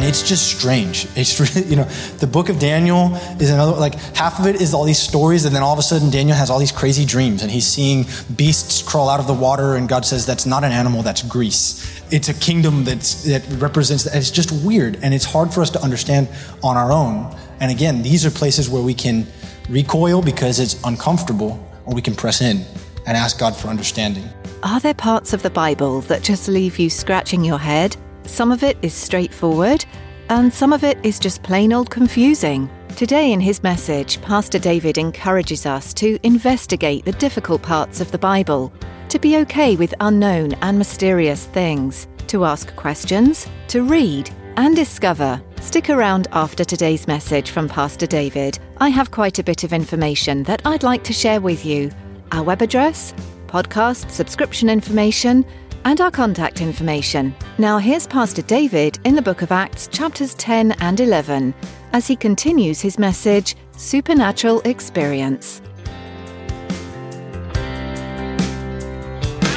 And it's just strange. It's really, you know, the book of Daniel is another, like, half of it is all these stories, and then all of a sudden Daniel has all these crazy dreams, and he's seeing beasts crawl out of the water, and God says, that's not an animal, that's Greece. It's a kingdom that's, that represents, it's just weird, and it's hard for us to understand on our own. And again, these are places where we can recoil because it's uncomfortable, or we can press in and ask God for understanding. Are there parts of the Bible that just leave you scratching your head? Some of it is straightforward, and some of it is just plain old confusing. Today, in his message, Pastor David encourages us to investigate the difficult parts of the Bible, to be okay with unknown and mysterious things, to ask questions, to read, and discover. Stick around after today's message from Pastor David. I have quite a bit of information that I'd like to share with you. Our web address, podcast subscription information, and our contact information. Now, here's Pastor David in the book of Acts, chapters 10 and 11, as he continues his message Supernatural Experience.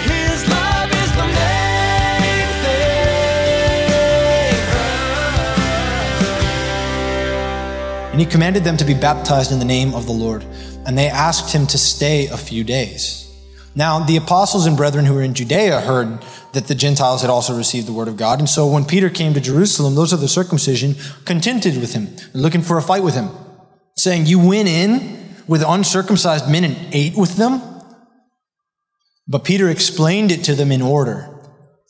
His love is the main thing. And he commanded them to be baptized in the name of the Lord. And they asked him to stay a few days. Now, the apostles and brethren who were in Judea heard that the Gentiles had also received the word of God. And so when Peter came to Jerusalem, those of the circumcision contended with him, looking for a fight with him, saying, You went in with uncircumcised men and ate with them? But Peter explained it to them in order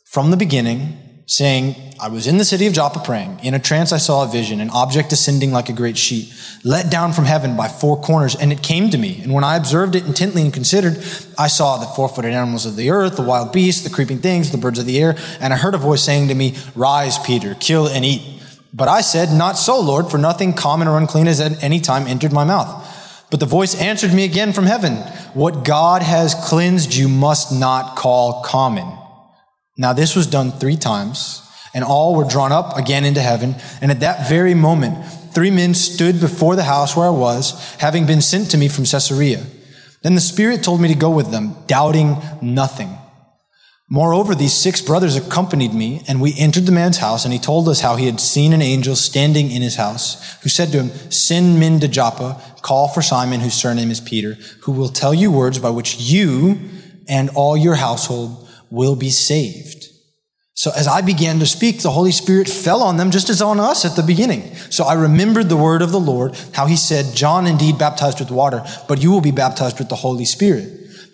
from the beginning, saying, I was in the city of Joppa praying. In a trance, I saw a vision, an object descending like a great sheet, let down from heaven by four corners, and it came to me. And when I observed it intently and considered, I saw the four footed animals of the earth, the wild beasts, the creeping things, the birds of the air, and I heard a voice saying to me, Rise, Peter, kill and eat. But I said, Not so, Lord, for nothing common or unclean has at any time entered my mouth. But the voice answered me again from heaven, What God has cleansed you must not call common. Now this was done three times, and all were drawn up again into heaven. And at that very moment, three men stood before the house where I was, having been sent to me from Caesarea. Then the Spirit told me to go with them, doubting nothing. Moreover, these six brothers accompanied me, and we entered the man's house, and he told us how he had seen an angel standing in his house, who said to him, Send men to Joppa, call for Simon, whose surname is Peter, who will tell you words by which you and all your household will be saved. So as I began to speak, the Holy Spirit fell on them just as on us at the beginning. So I remembered the word of the Lord, how he said, John indeed baptized with water, but you will be baptized with the Holy Spirit.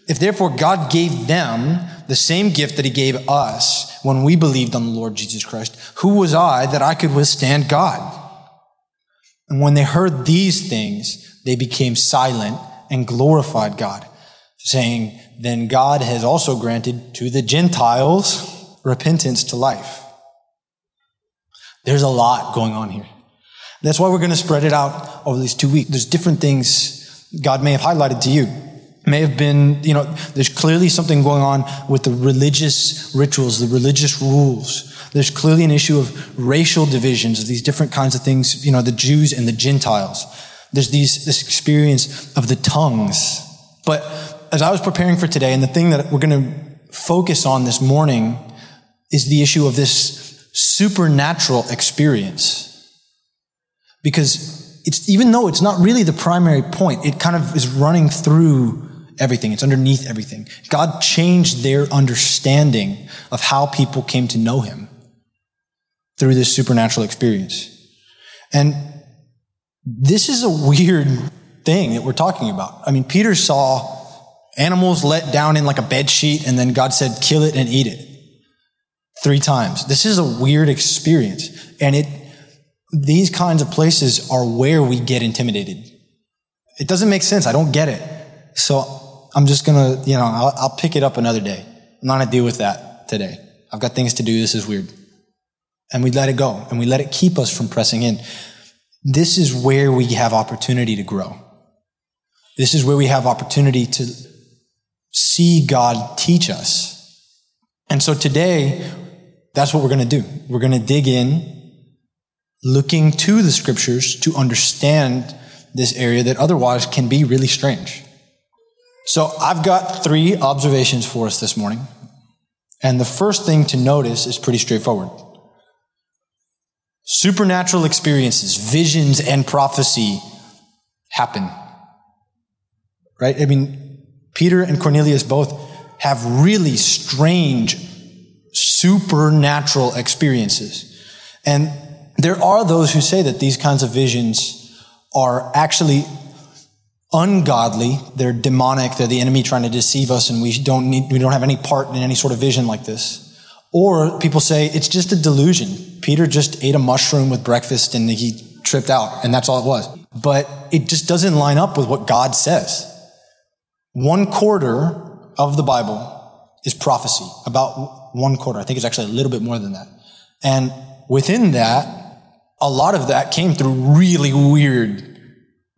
If therefore God gave them the same gift that he gave us when we believed on the Lord Jesus Christ, who was I that I could withstand God? And when they heard these things, they became silent and glorified God, saying, Then God has also granted to the Gentiles repentance to life. There's a lot going on here. That's why we're going to spread it out over these two weeks. There's different things God may have highlighted to you. May have been, you know, there's clearly something going on with the religious rituals, the religious rules. There's clearly an issue of racial divisions of these different kinds of things, you know, the Jews and the Gentiles. There's these, this experience of the tongues. But as I was preparing for today, and the thing that we're going to focus on this morning is the issue of this supernatural experience. Because it's, even though it's not really the primary point, it kind of is running through everything. It's underneath everything. God changed their understanding of how people came to know him through this supernatural experience. And this is a weird thing that we're talking about. I mean, Peter saw animals let down in like a bed sheet, and then God said, kill it and eat it. three times. This is a weird experience. And it, these kinds of places are where we get intimidated. It doesn't make sense. I don't get it. So I'm just going to, you know, I'll, I'll pick it up another day. I'm not going to deal with that today. I've got things to do. This is weird. And we let it go and we let it keep us from pressing in. This is where we have opportunity to grow. This is where we have opportunity to see God teach us. And so today, that's what we're going to do. We're going to dig in, looking to the scriptures to understand this area that otherwise can be really strange. So I've got three observations for us this morning. And the first thing to notice is pretty straightforward. Supernatural experiences, visions, and prophecy happen. Right? I mean, Peter and Cornelius both have really strange, supernatural experiences. And there are those who say that these kinds of visions are actually ungodly. They're demonic. They're the enemy trying to deceive us and we don't need, we don't have any part in any sort of vision like this. Or people say it's just a delusion. Peter just ate a mushroom with breakfast and he tripped out and that's all it was. But it just doesn't line up with what God says. One quarter of the Bible is prophecy, about one quarter. I think it's actually a little bit more than that. And within that, a lot of that came through really weird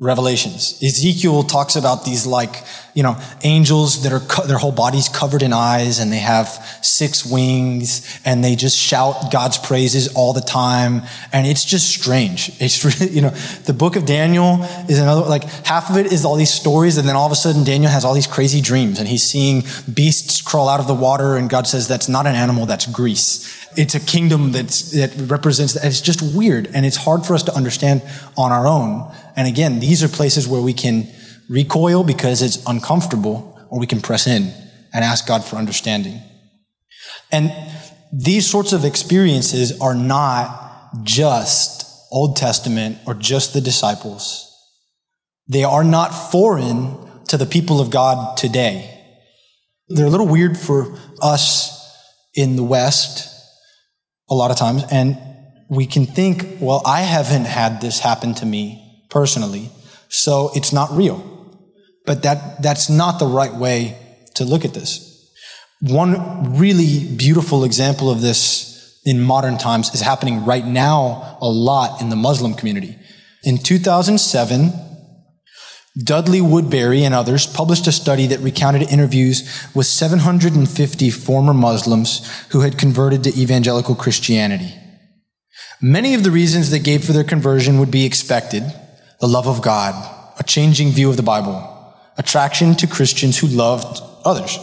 revelations. Ezekiel talks about these like, you know, angels that are, co- their whole bodies covered in eyes and they have six wings and they just shout God's praises all the time. And it's just strange. It's really, you know, the book of Daniel is another, like half of it is all these stories. And then all of a sudden Daniel has all these crazy dreams and he's seeing beasts crawl out of the water. And God says, that's not an animal, that's Greece. It's a kingdom that's, that represents that. It's just weird and it's hard for us to understand on our own. And again, these are places where we can recoil because it's uncomfortable or we can press in and ask God for understanding. And these sorts of experiences are not just Old Testament or just the disciples. They are not foreign to the people of God today. They're a little weird for us in the West a lot of times. And we can think, well, I haven't had this happen to me personally, so it's not real. But that, that's not the right way to look at this. One really beautiful example of this in modern times is happening right now a lot in the Muslim community. In 2007, Dudley Woodberry and others published a study that recounted interviews with 750 former Muslims who had converted to evangelical Christianity. Many of the reasons they gave for their conversion would be expected the love of God, a changing view of the Bible, attraction to Christians who loved others.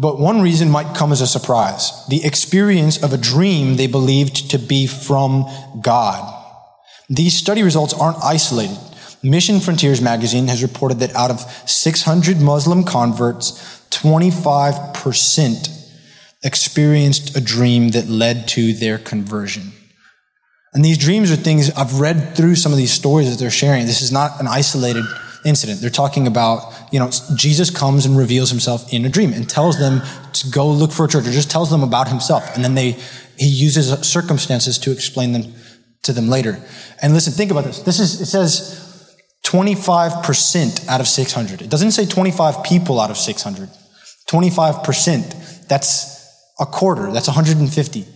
But one reason might come as a surprise the experience of a dream they believed to be from God. These study results aren't isolated. Mission Frontiers magazine has reported that out of 600 Muslim converts, 25% experienced a dream that led to their conversion. And these dreams are things I've read through some of these stories that they're sharing. This is not an isolated incident. They're talking about, you know, Jesus comes and reveals himself in a dream and tells them to go look for a church or just tells them about himself. And then they, he uses circumstances to explain them to them later. And listen, think about this. This is, it says 25% out of 600. It doesn't say 25 people out of 600. 25%. That's a quarter. That's 150.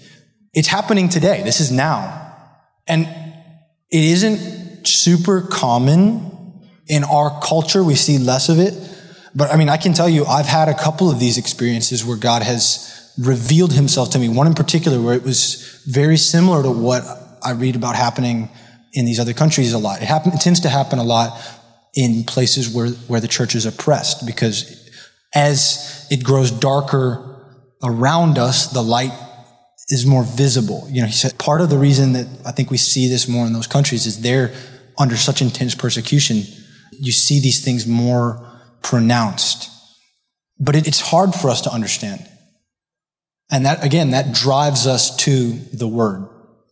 It's happening today. This is now. And it isn't super common in our culture. We see less of it. But I mean, I can tell you, I've had a couple of these experiences where God has revealed himself to me. One in particular where it was very similar to what I read about happening in these other countries a lot. It, happen, it tends to happen a lot in places where, where the church is oppressed because as it grows darker around us, the light is more visible. You know, he said part of the reason that I think we see this more in those countries is they're under such intense persecution. You see these things more pronounced. But it, it's hard for us to understand. And that, again, that drives us to the word.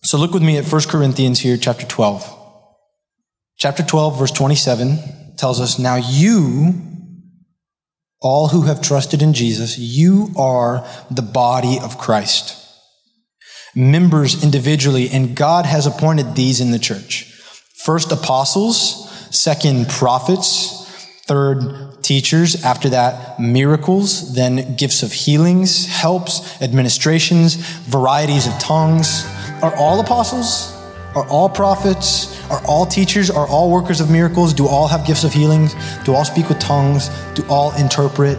So look with me at 1 Corinthians here, chapter 12. Chapter 12, verse 27 tells us, Now you, all who have trusted in Jesus, you are the body of Christ members individually, and God has appointed these in the church. First, apostles. Second, prophets. Third, teachers. After that, miracles. Then, gifts of healings, helps, administrations, varieties of tongues. Are all apostles? Are all prophets? Are all teachers? Are all workers of miracles? Do all have gifts of healings? Do all speak with tongues? Do all interpret?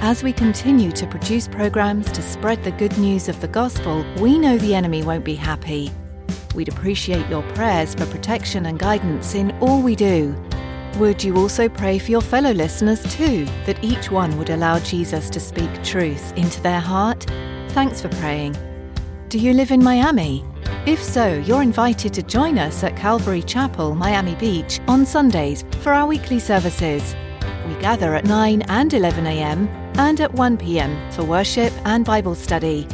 As we continue to produce programs to spread the good news of the gospel, we know the enemy won't be happy. We'd appreciate your prayers for protection and guidance in all we do. Would you also pray for your fellow listeners too, that each one would allow Jesus to speak truth into their heart? Thanks for praying. Do you live in Miami? If so, you're invited to join us at Calvary Chapel, Miami Beach on Sundays for our weekly services. We gather at 9 and 11 a.m. and at 1 p.m. for worship and Bible study.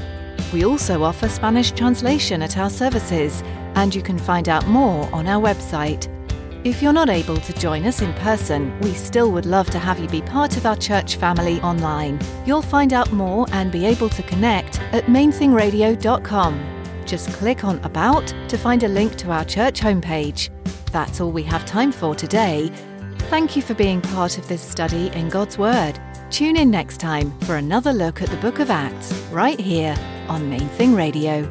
We also offer Spanish translation at our services, and you can find out more on our website. If you're not able to join us in person, we still would love to have you be part of our church family online. You'll find out more and be able to connect at mainthingradio.com. Just click on About to find a link to our church homepage. That's all we have time for today. Thank you for being part of this study in God's Word. Tune in next time for another look at the book of Acts, right here on Main Thing Radio.